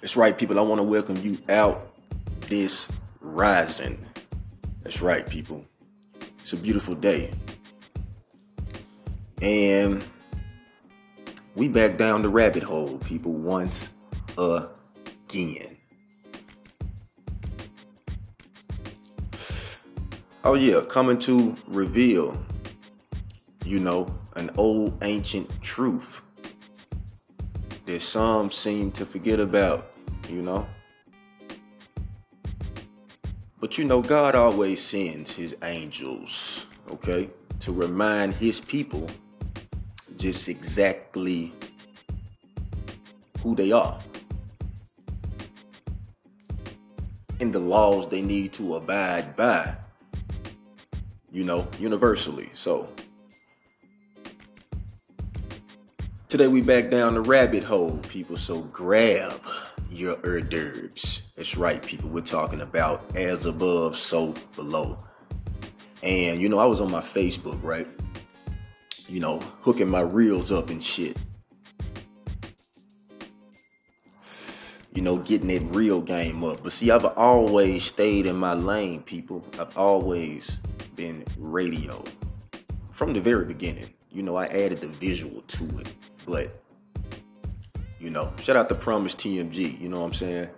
That's right, people. I want to welcome you out this rising. That's right, people. It's a beautiful day. And we back down the rabbit hole, people, once again. Oh, yeah, coming to reveal, you know, an old ancient truth that some seem to forget about, you know. But you know, God always sends his angels, okay, to remind his people just exactly who they are and the laws they need to abide by, you know, universally. So, today we back down the rabbit hole, people. So, grab your hors d'oeuvres. That's right, people. We're talking about as above, so below. And, you know, I was on my Facebook, right? you know, hooking my reels up and shit. You know, getting that real game up. But see, I've always stayed in my lane, people. I've always been radio. From the very beginning. You know, I added the visual to it. But, you know, shout out to Promise TMG. You know what I'm saying?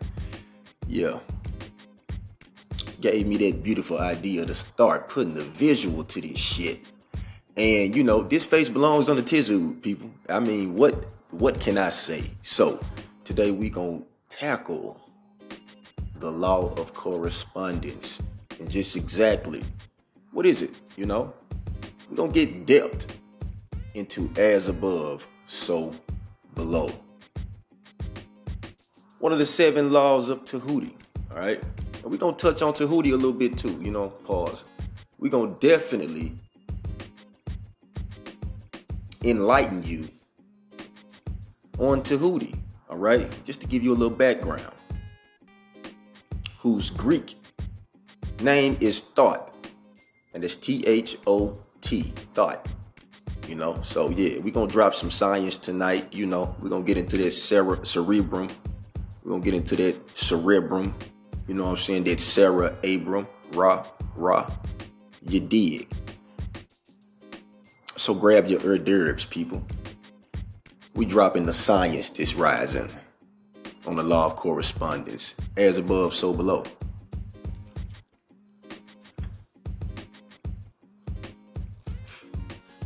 Yeah. Gave me that beautiful idea to start putting the visual to this shit. And you know, this face belongs on the Tizu, people. I mean, what what can I say? So today we gonna tackle the law of correspondence and just exactly what is it? You know, we're gonna get depth into as above, so below. One of the seven laws of Tahuti. All right, and we're gonna touch on Tahuti a little bit too. You know, pause. We're gonna definitely enlighten you on Tahuti, all right? Just to give you a little background. Whose Greek name is Thoth, and it's T H O T, Thoth. You know, so yeah, we're gonna drop some science tonight. You know, we're gonna get into this cere- cerebrum. We're gonna get into that cerebrum. You know what I'm saying? That Sarah Abram, Ra, Ra. You dig? So grab your hors d'oeuvres, people. We dropping the science this rising on the law of correspondence. As above, so below.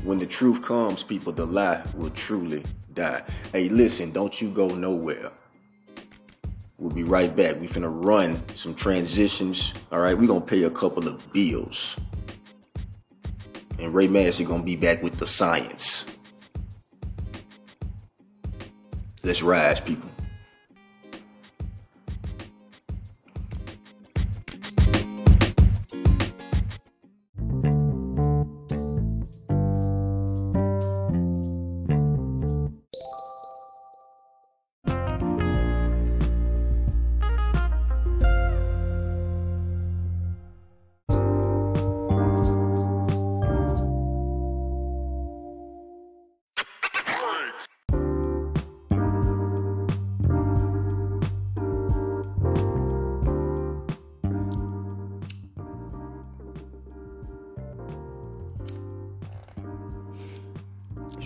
When the truth comes, people, the lie will truly die. Hey, listen, don't you go nowhere. We'll be right back. We finna run some transitions. All right, we gonna pay a couple of bills. And Ray Massey gonna be back with the science. Let's rise, people.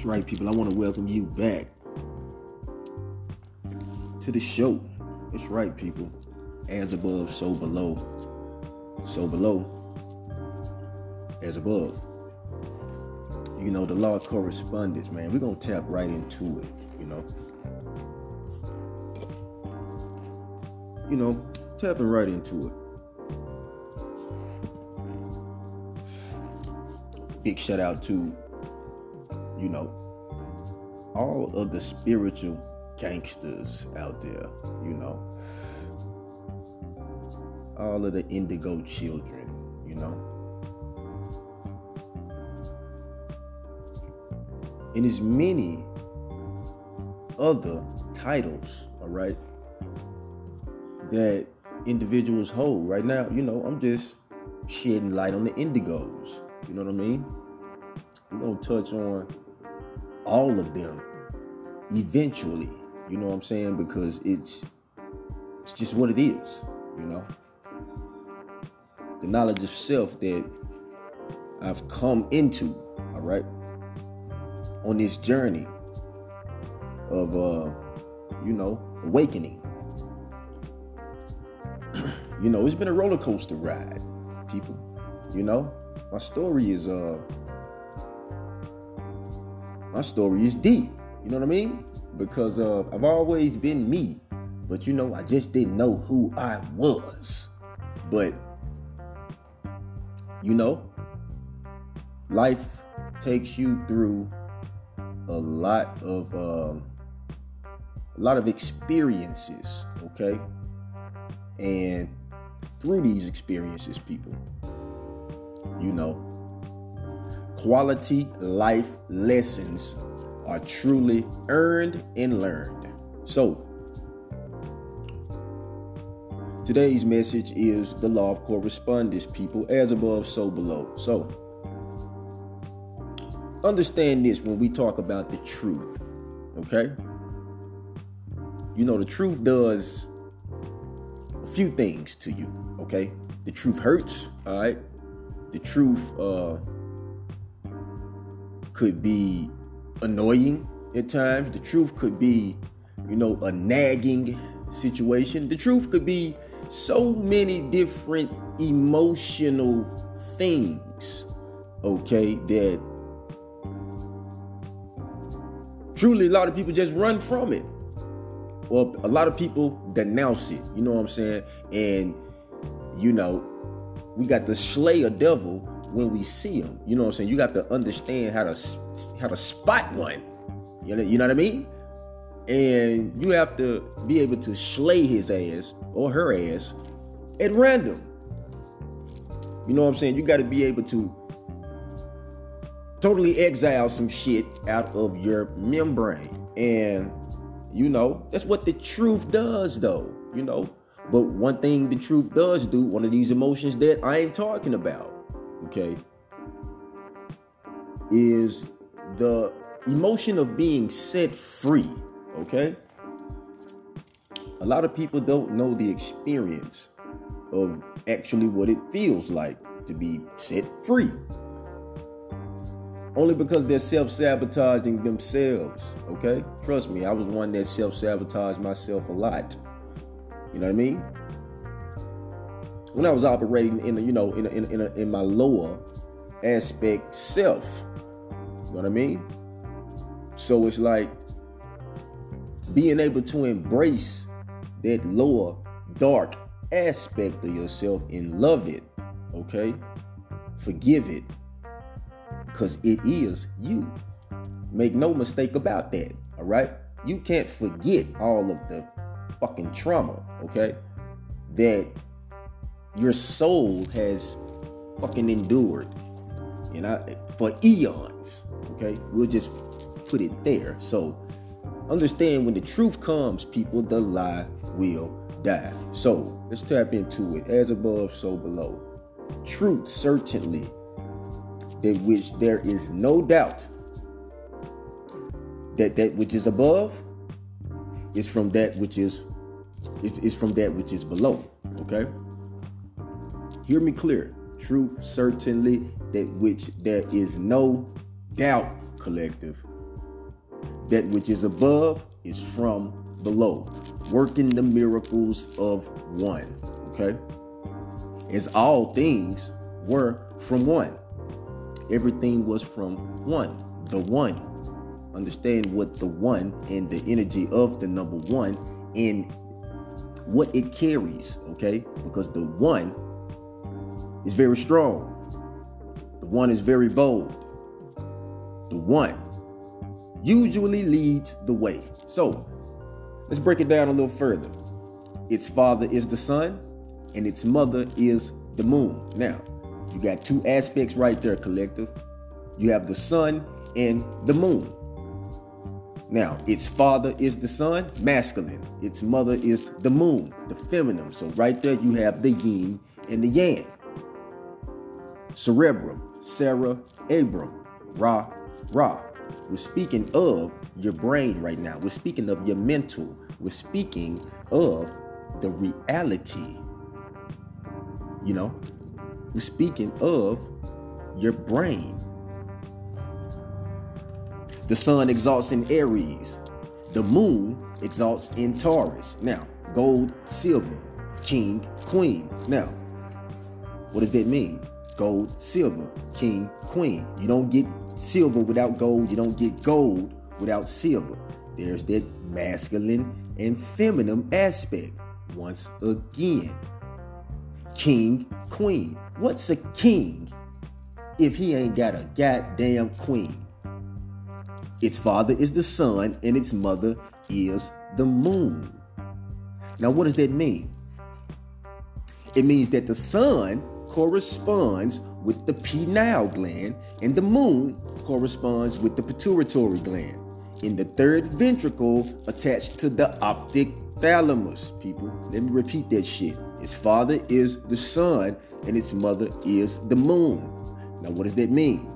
That's right, people. I want to welcome you back to the show. That's right, people. As above, so below. So below, as above. You know, the law of correspondence, man. We're going to tap right into it, you know. You know, tapping right into it. Big shout out to you know, all of the spiritual gangsters out there, you know, all of the indigo children, you know. And as many other titles, all right, that individuals hold. Right now, you know, I'm just shedding light on the indigos. You know what I mean? We're gonna touch on all of them eventually. You know what I'm saying? Because it's It's just what it is, you know. The knowledge of self that I've come into, all right, on this journey of, uh, you know, awakening. you know, it's been a roller coaster ride, people. You know, my story is, uh, my story is deep. You know what I mean? Because uh, I've always been me, but you know, I just didn't know who I was. But you know, life takes you through a lot of um, a lot of experiences, okay? And through these experiences, people, you know, quality life lessons are truly earned and learned. So, today's message is the law of correspondence, people, as above, so below. So, understand this when we talk about the truth, okay? You know, the truth does a few things to you, okay? The truth hurts, all right? The truth uh, could be annoying at times. The truth could be, you know, a nagging situation. The truth could be so many different emotional things, okay, that truly a lot of people just run from it. Or a lot of people denounce it, you know what I'm saying? And, you know, we got the Slayer devil when we see them. You know what I'm saying? You got to understand how to how to spot one. You know, you know what I mean? And you have to be able to slay his ass or her ass at random. You know what I'm saying? You got to be able to totally exile some shit out of your membrane. And you know, that's what the truth does though, you know. But one thing the truth does do, one of these emotions that I ain't talking about, okay, is the emotion of being set free, okay? A lot of people don't know the experience of actually what it feels like to be set free. Only because they're self-sabotaging themselves okay? Trust me i was one that self-sabotaged myself a lot. You know what i mean when i was operating in the, you know in a, in, a, in, a, in my lower aspect self you know what i mean so it's like being able to embrace that lower dark aspect of yourself and love it okay forgive it because it is you. Make no mistake about that, all right? You can't forget all of the fucking trauma, okay? That your soul has fucking endured, you know, for eons, okay? We'll just put it there. So understand when the truth comes, people, the lie will die. So let's tap into it. As above, so below. Truth certainly in which there is no doubt that that which is above is from that which is is, is from that which is below. Okay? Hear me clear. Truth certainly that which there is no doubt, collective. That which is above is from below. Working the miracles of one. Okay? As all things were from one. Everything was from one, the one. Understand what the one and the energy of the number one and what it carries, okay? Because the one is very strong. The one is very bold. The one usually leads the way. So let's break it down a little further. Its father is the sun, and its mother is the moon. Now, you got two aspects right there, collective. You have the sun and the moon. Now, its father is the sun, masculine. Its mother is the moon, the feminine. So right there you have the yin and the yang. Cerebrum, Sarah, Abram, Ra, Ra. We're speaking of your brain right now. We're speaking of your mental. We're speaking of the reality. You know, we're speaking of your brain. The sun exalts in Aries. The moon exalts in Taurus. Now, gold, silver, king, queen. Now, what does that mean? Gold, silver, king, queen. You don't get silver without gold. You don't get gold without silver. There's that masculine and feminine aspect. Once again, king, queen. What's a king if he ain't got a goddamn queen? Its father is the sun and its mother is the moon. Now, what does that mean? It means that the sun corresponds with the pineal gland and the moon corresponds with the pituitary gland in the third ventricle attached to the optic thalamus. People, let me repeat that shit. Its father is the sun and its mother is the moon. Now, what does that mean?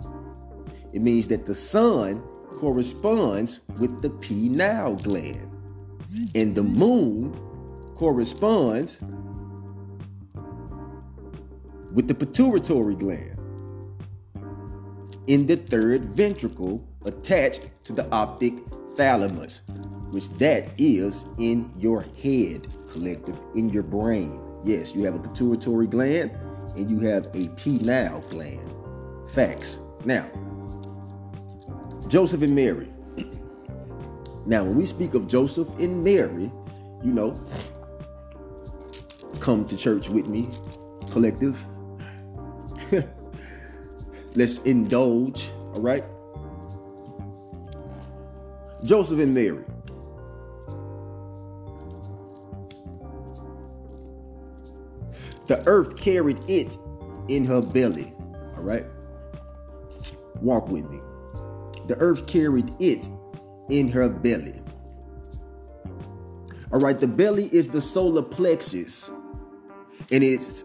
It means that the sun corresponds with the pineal gland, and the moon corresponds with the pituitary gland in the third ventricle attached to the optic thalamus, which that is in your head, collective, in your brain. Yes, you have a pituitary gland and you have a pineal gland. Facts. Now, Joseph and Mary. Now, when we speak of Joseph and Mary, you know, come to church with me, collective. Let's indulge, all right? Joseph and Mary. The earth carried it in her belly, all right? Walk with me. The earth carried it in her belly. All right, the belly is the solar plexus. And it's,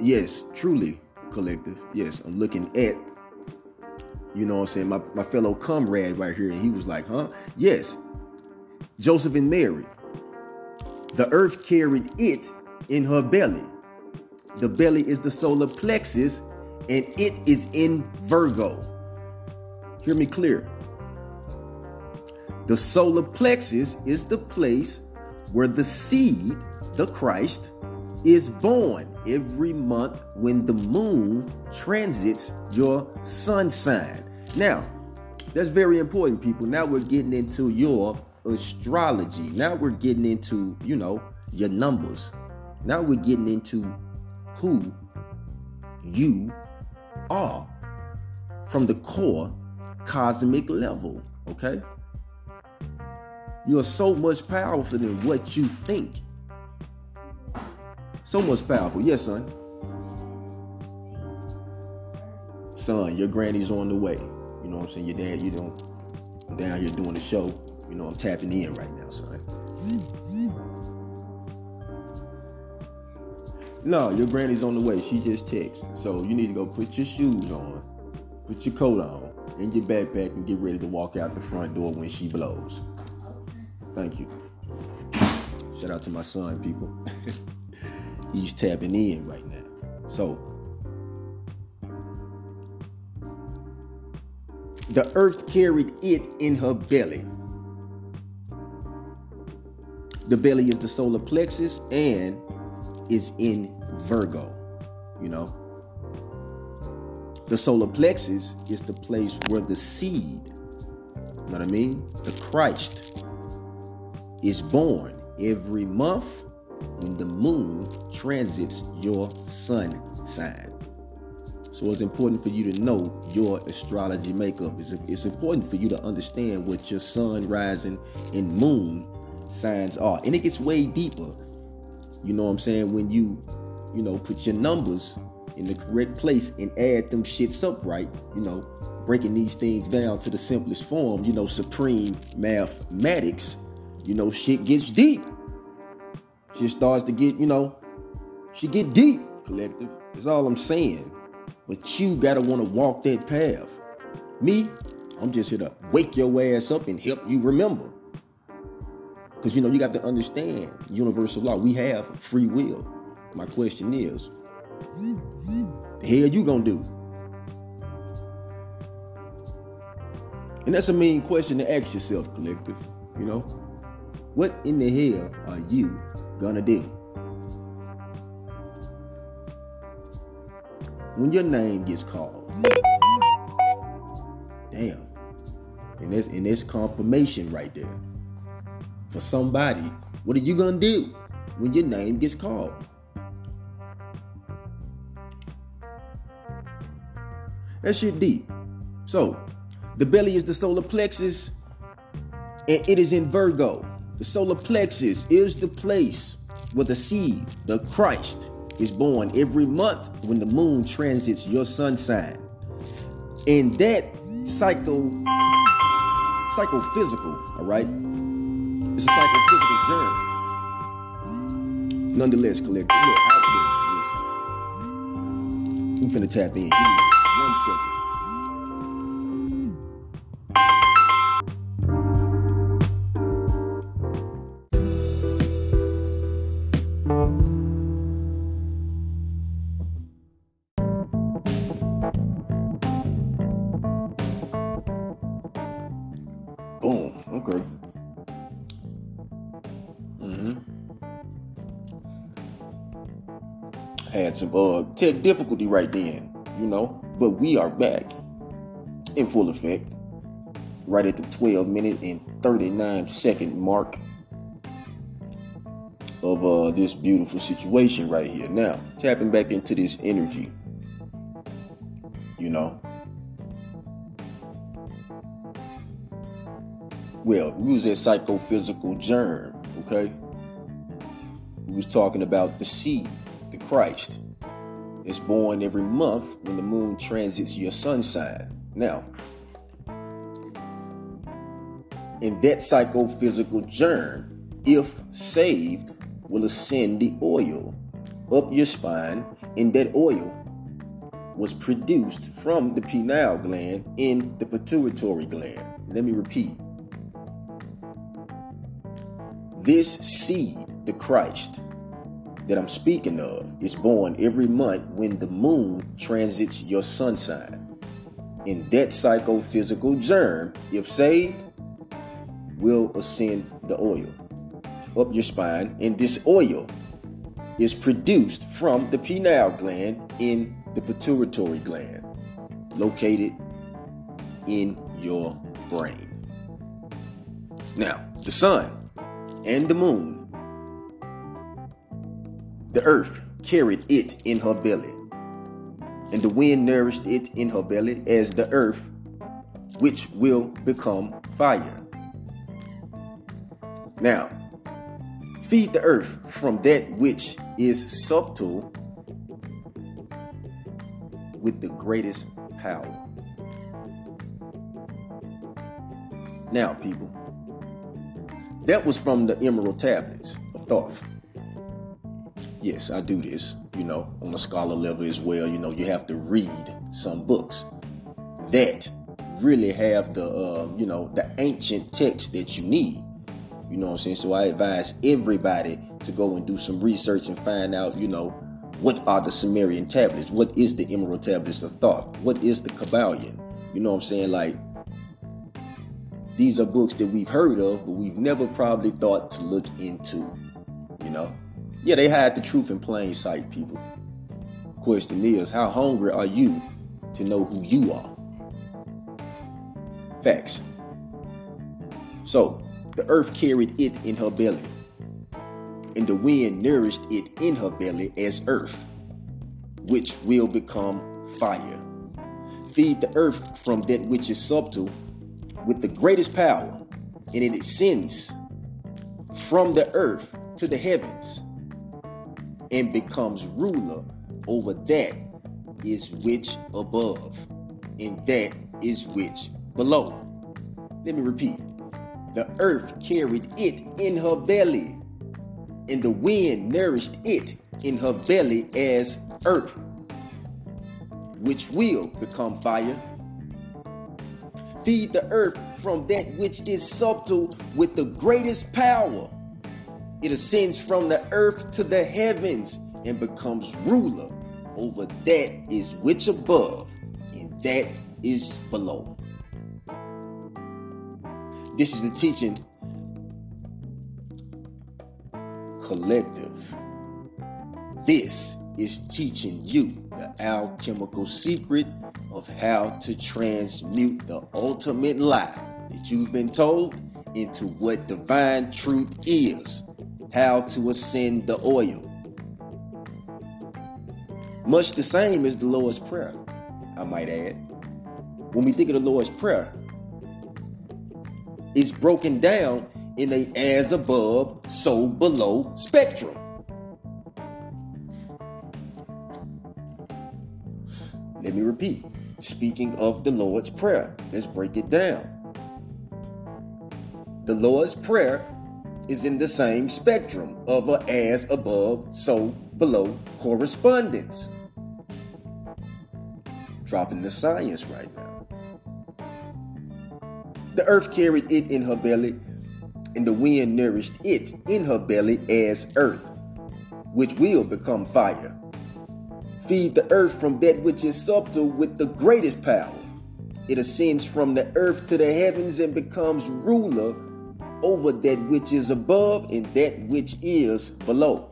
yes, truly collective. Yes, I'm looking at, you know I'm saying, my, my fellow comrade right here. And he was like, huh? Yes, Joseph and Mary. The earth carried it in her belly. The belly is the solar plexus, and it is in Virgo. Hear me clear. The solar plexus is the place where the seed, the Christ, is born every month when the moon transits your sun sign. Now, that's very important, people. Now we're getting into your astrology. Now we're getting into, you know, your numbers. Now we're getting into who you are from the core cosmic level, okay? You're so much powerful than what you think. So much powerful. Yes, son. Son, your granny's on the way. You know what I'm saying? Your dad, you know, I'm down here doing the show. You know, I'm tapping in right now, son. No, your granny's on the way. She just texted. So you need to go put your shoes on, put your coat on, and your backpack and get ready to walk out the front door when she blows. Thank you. Shout out to my son, people. He's tapping in right now. So, the earth carried it in her belly. The belly is the solar plexus and is in Virgo, you know. The solar plexus is the place where the seed, you know what I mean? The Christ is born every month when the moon transits your sun sign. So it's important for you to know your astrology makeup. It's, it's important for you to understand what your sun, rising, and moon signs are. And it gets way deeper. You know what I'm saying? When you, you know, put your numbers in the correct place and add them shits up right, you know, breaking these things down to the simplest form, you know, supreme mathematics, you know, shit gets deep. Shit starts to get, you know, she get deep, collective. That's all I'm saying. But you gotta wanna walk that path. Me, I'm just here to wake your ass up and help you remember. Because you know, you got to understand universal law. We have free will. My question is, the hell you gonna do? And that's a mean question to ask yourself, collective. You know, what in the hell are you gonna do? When your name gets called. Damn. And that's and that's confirmation right there. For somebody, what are you gonna do when your name gets called? That shit deep. So, the belly is the solar plexus, and it is in Virgo. The solar plexus is the place where the seed, the Christ, is born every month when the moon transits your sun sign. And that psycho psychophysical, all right? It's a psychophysical germ. Nonetheless, collective, look. I'm finna tap in. Some uh tech difficulty right then, you know, but we are back in full effect. Right at the 12 minute and 39 second mark of uh this beautiful situation right here. Now, tapping back into this energy. You know, well, we was at psychophysical germ, okay? We was talking about the seed, the Christ. It's born every month when the moon transits your sun sign. Now, in that psychophysical germ, if saved, will ascend the oil up your spine, and that oil was produced from the pineal gland in the pituitary gland. Let me repeat this seed, the Christ, that I'm speaking of, is born every month when the moon transits your sun sign. And that psychophysical germ, if saved, will ascend the oil up your spine. And this oil is produced from the pineal gland in the pituitary gland, located in your brain. Now, the sun and the moon, the earth carried it in her belly, and the wind nourished it in her belly as the earth, which will become fire. Now, feed the earth from that which is subtle with the greatest power. Now, people, that was from the Emerald Tablets of Thoth. Yes, I do this, you know, on a scholar level as well. You know, you have to read some books that really have the, uh, you know, the ancient text that you need. You know what I'm saying? So I advise everybody to go and do some research and find out, you know, what are the Sumerian tablets? What is the Emerald Tablets of Thoth? What is the Kybalion? You know what I'm saying? Like, these are books that we've heard of, but we've never probably thought to look into. You know? Yeah, they hide the truth in plain sight, people. Question is, how hungry are you to know who you are? Facts. So, the earth carried it in her belly, and the wind nourished it in her belly as earth, which will become fire. Feed the earth from that which is subtle with the greatest power, and it ascends from the earth to the heavens and becomes ruler over that is which above, and that is which below. Let me repeat. The earth carried it in her belly, and the wind nourished it in her belly as earth, which will become fire. Feed the earth from that which is subtle with the greatest power. It ascends from the earth to the heavens and becomes ruler over that is which above and that is below. This is the teaching collective. This is teaching you the alchemical secret of how to transmute the ultimate lie that you've been told into what divine truth is, how to ascend the oil. Much the same as the Lord's Prayer, I might add. When we think of the Lord's Prayer, it's broken down in a as above, so below spectrum. Let me repeat. Speaking of the Lord's Prayer, let's break it down. The Lord's Prayer is in the same spectrum of a as above, so below correspondence. Dropping the science right now. The earth carried it in her belly, and the wind nourished it in her belly as earth, which will become fire. Feed the earth from that which is subtle with the greatest power. It ascends from the earth to the heavens and becomes ruler over that which is above and that which is below.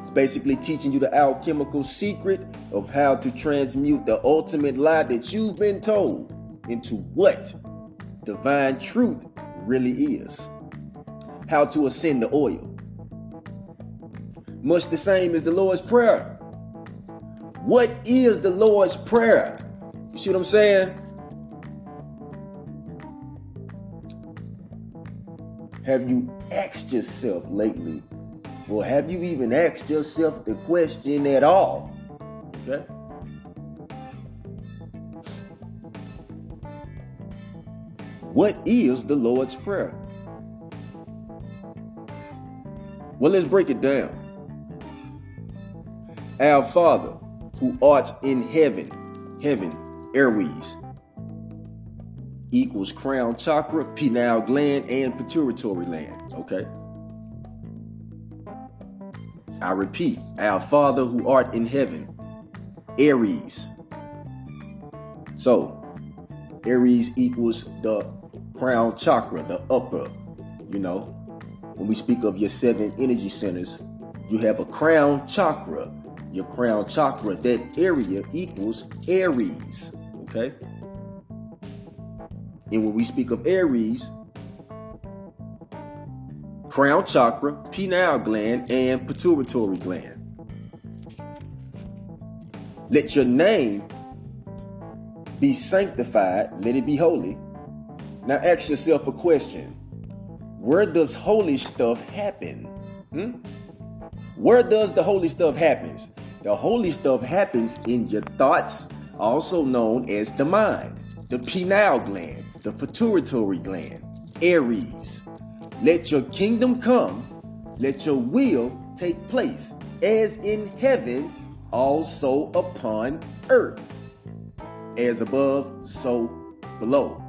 It's basically teaching you the alchemical secret of how to transmute the ultimate lie that you've been told into what divine truth really is. How to ascend the oil. Much the same as the Lord's Prayer. What is the Lord's Prayer? You see what I'm saying? Have you asked yourself lately, or have you even asked yourself the question at all? Okay? What is the Lord's Prayer? Well, let's break it down. Our Father, who art in heaven, heaven, Aries, equals crown chakra, pineal gland, and pituitary gland. Okay. I repeat, our Father who art in heaven, Aries. So, Aries equals the crown chakra, the upper. You know, when we speak of your seven energy centers, you have a crown chakra your crown chakra, that area equals Aries. Okay? And when we speak of Aries, crown chakra, pineal gland, and pituitary gland. Let your name be sanctified, let it be holy. Now ask yourself a question Where does holy stuff happen? Hmm? Where does the holy stuff happens? The holy stuff happens in your thoughts, also known as the mind, the pineal gland, the pituitary gland, Aries. Let your kingdom come, let your will take place, as in heaven, also upon earth. As above, so below.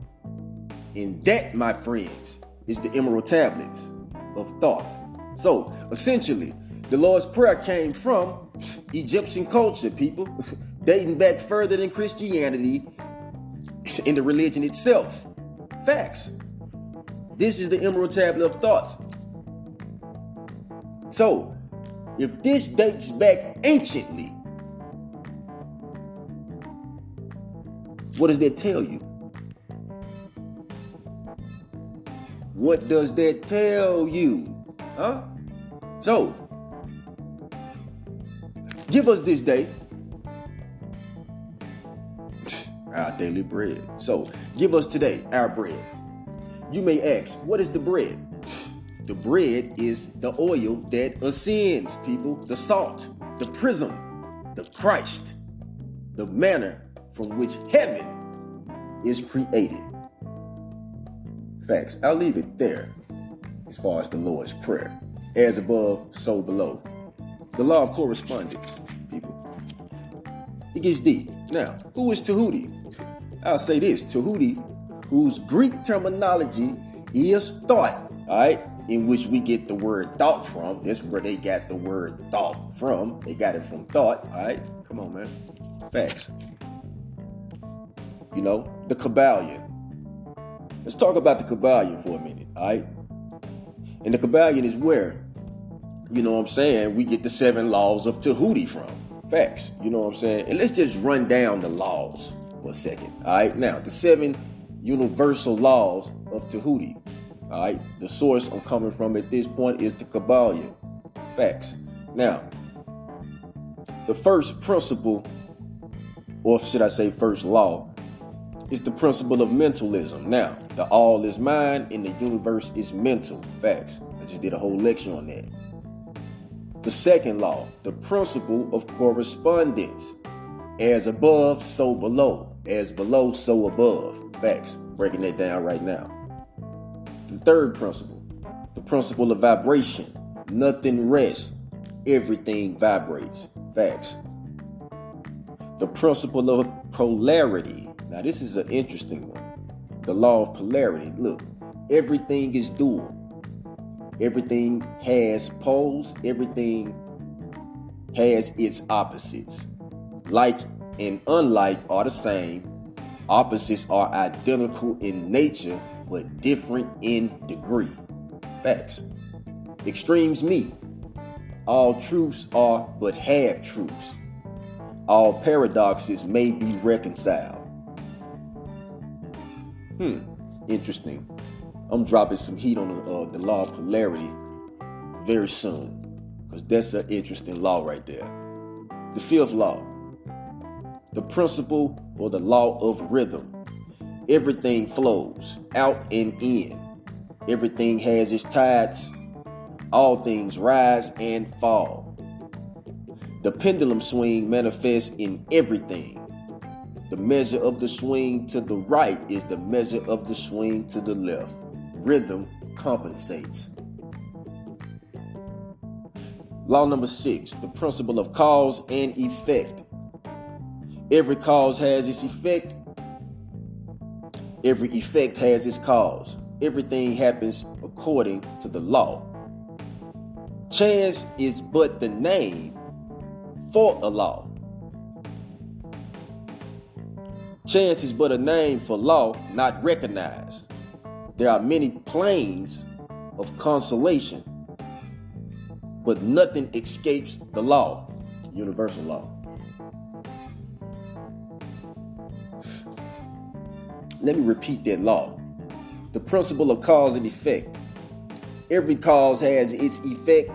And that, my friends, is the emerald tablets of Thoth. So, essentially, the Lord's Prayer came from Egyptian culture, people, dating back further than Christianity in the religion itself. Facts. This is the Emerald Tablet of Thoth's. So, if this dates back anciently, what does that tell you? What does that tell you? Huh? So, Give us this day daily bread. So, give us today our bread. You may ask, what is the bread? The bread is the oil that ascends, people, the salt, the prism, the Christ, the manner from which heaven is created. Facts. I'll leave it there as far as the Lord's Prayer. As above, so below. The law of correspondence, people. It gets deep. Now, who is Tahuti? I'll say this Tahuti whose Greek terminology is Thoth, all right, in which we get the word thought from. That's where they got the word thought from. They got it from Thoth, all right? Come on, man. Facts. You know, the Kybalion. Let's talk about the Kybalion for a minute, all right? And the Kybalion is where, you know what I'm saying, we get the seven laws of Tahuti from. Facts, you know what I'm saying? And let's just run down the laws for a second, all right? Now, the seven universal laws of Tahuti. All right, the source I'm coming from at this point is the Kybalion. Facts. Now, the first principle, or should I say first law, is the principle of mentalism. Now, the all is mind and the universe is mental. Facts. I just did a whole lecture on that. The second law, the principle of correspondence. As above, so below. As below, so above. Facts. Breaking that down right now. The third principle, the principle of vibration. Nothing rests, everything vibrates. Facts. The principle of polarity. Now, this is an interesting one. The law of polarity. Look, everything is dual. Everything has poles, everything has its opposites. Like and unlike are the same, Opposites are identical in nature, but different in degree. Facts. Extremes meet. All truths are but half truths. All paradoxes may be reconciled. Hmm, interesting. I'm dropping some heat on the, uh, the law of polarity very soon because that's an interesting law right there. The fifth law the principle or the law of rhythm. Everything flows out and in. Everything has its tides. All things rise and fall. The pendulum swing manifests in everything. The measure of the swing to the right is the measure of the swing to the left. Rhythm compensates. Law number six, the principle of cause and effect. Every cause has its effect. Every effect has its cause. Everything happens according to the law. Chance is but the name for a law. Chance is but a name for law not recognized. There are many planes of consolation, but nothing escapes the law, universal law. Let me repeat that law. The principle of cause and effect. Every cause has its effect,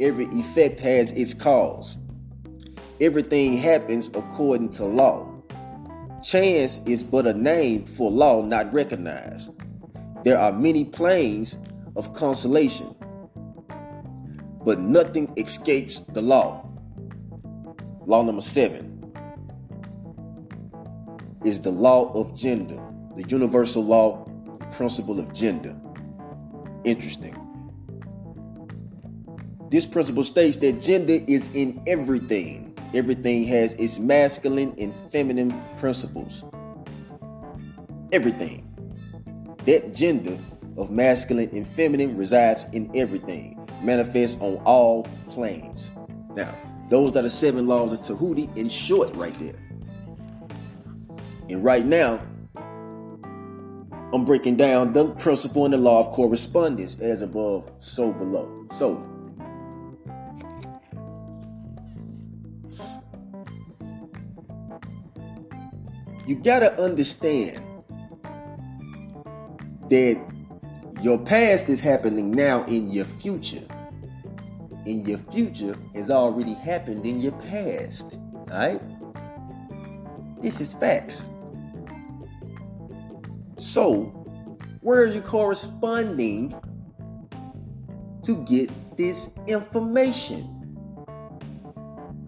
every effect has its cause. Everything happens according to law. Chance is but a name for law not recognized. There are many planes of consolation, but nothing escapes the law. Law number seven is the law of gender the universal law principle of gender. Interesting. This principle states that gender is in everything. Everything has its masculine and feminine principles. Everything. That gender of masculine and feminine resides in everything, manifests on all planes. Now, those are the seven laws of Tahuti in short, right there. And right now, I'm breaking down the principle and the law of correspondence as above, so below. So, you got to understand that your past is happening now in your future. And your future has already happened in your past. Alright? This is facts. So, where are you corresponding to get this information?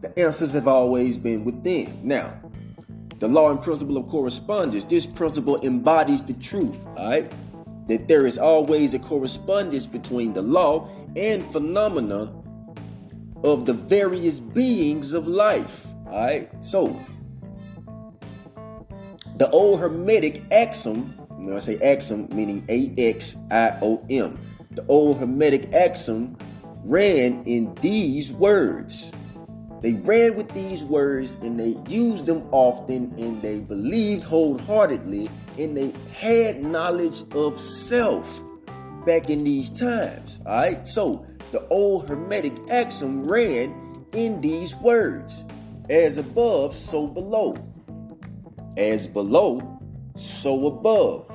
The answers have always been within. Now, the law and principle of correspondence, this principle embodies the truth, all right? That there is always a correspondence between the law and phenomena of the various beings of life, all right? So, the old Hermetic axiom When I say axiom, meaning A X I O M. The old Hermetic axiom ran in these words. They ran with these words and they used them often and they believed wholeheartedly and they had knowledge of self back in these times. All right, so the old Hermetic axiom ran in these words as above, so below. As below, so above.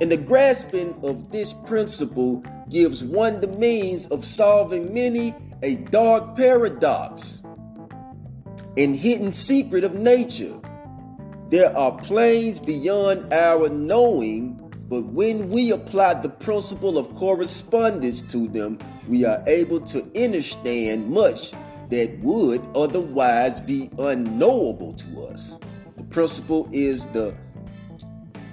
And the grasping of this principle gives one the means of solving many a dark paradox and hidden secret of nature. There are planes beyond our knowing, but when we apply the principle of correspondence to them, we are able to understand much that would otherwise be unknowable to us. The principle is the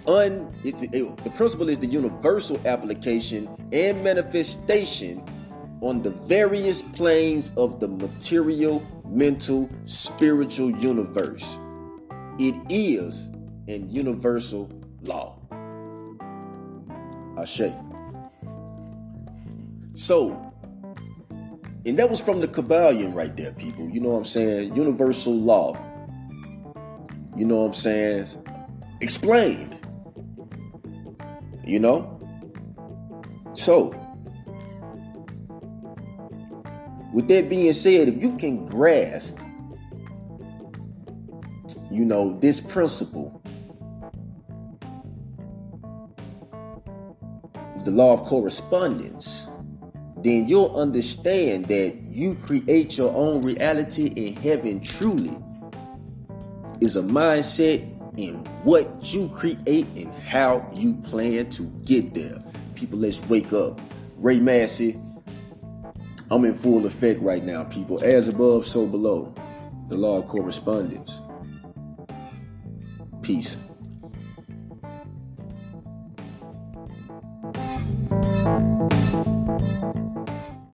un it, it, the principle is the universal application and manifestation on the various planes of the material, mental, spiritual universe. It is an universal law. Ashe. So, and that was from the Kybalion right there, people. You know what I'm saying? Universal law. You know what I'm saying? Explained. You know? So, with that being said, if you can grasp, you know, this principle, the law of correspondence, then you'll understand that you create your own reality in heaven truly is a mindset in what you create and how you plan to get there. People, let's wake up. Ray Massey, I'm in full effect right now, people. As above, so below. The law of correspondence. Peace.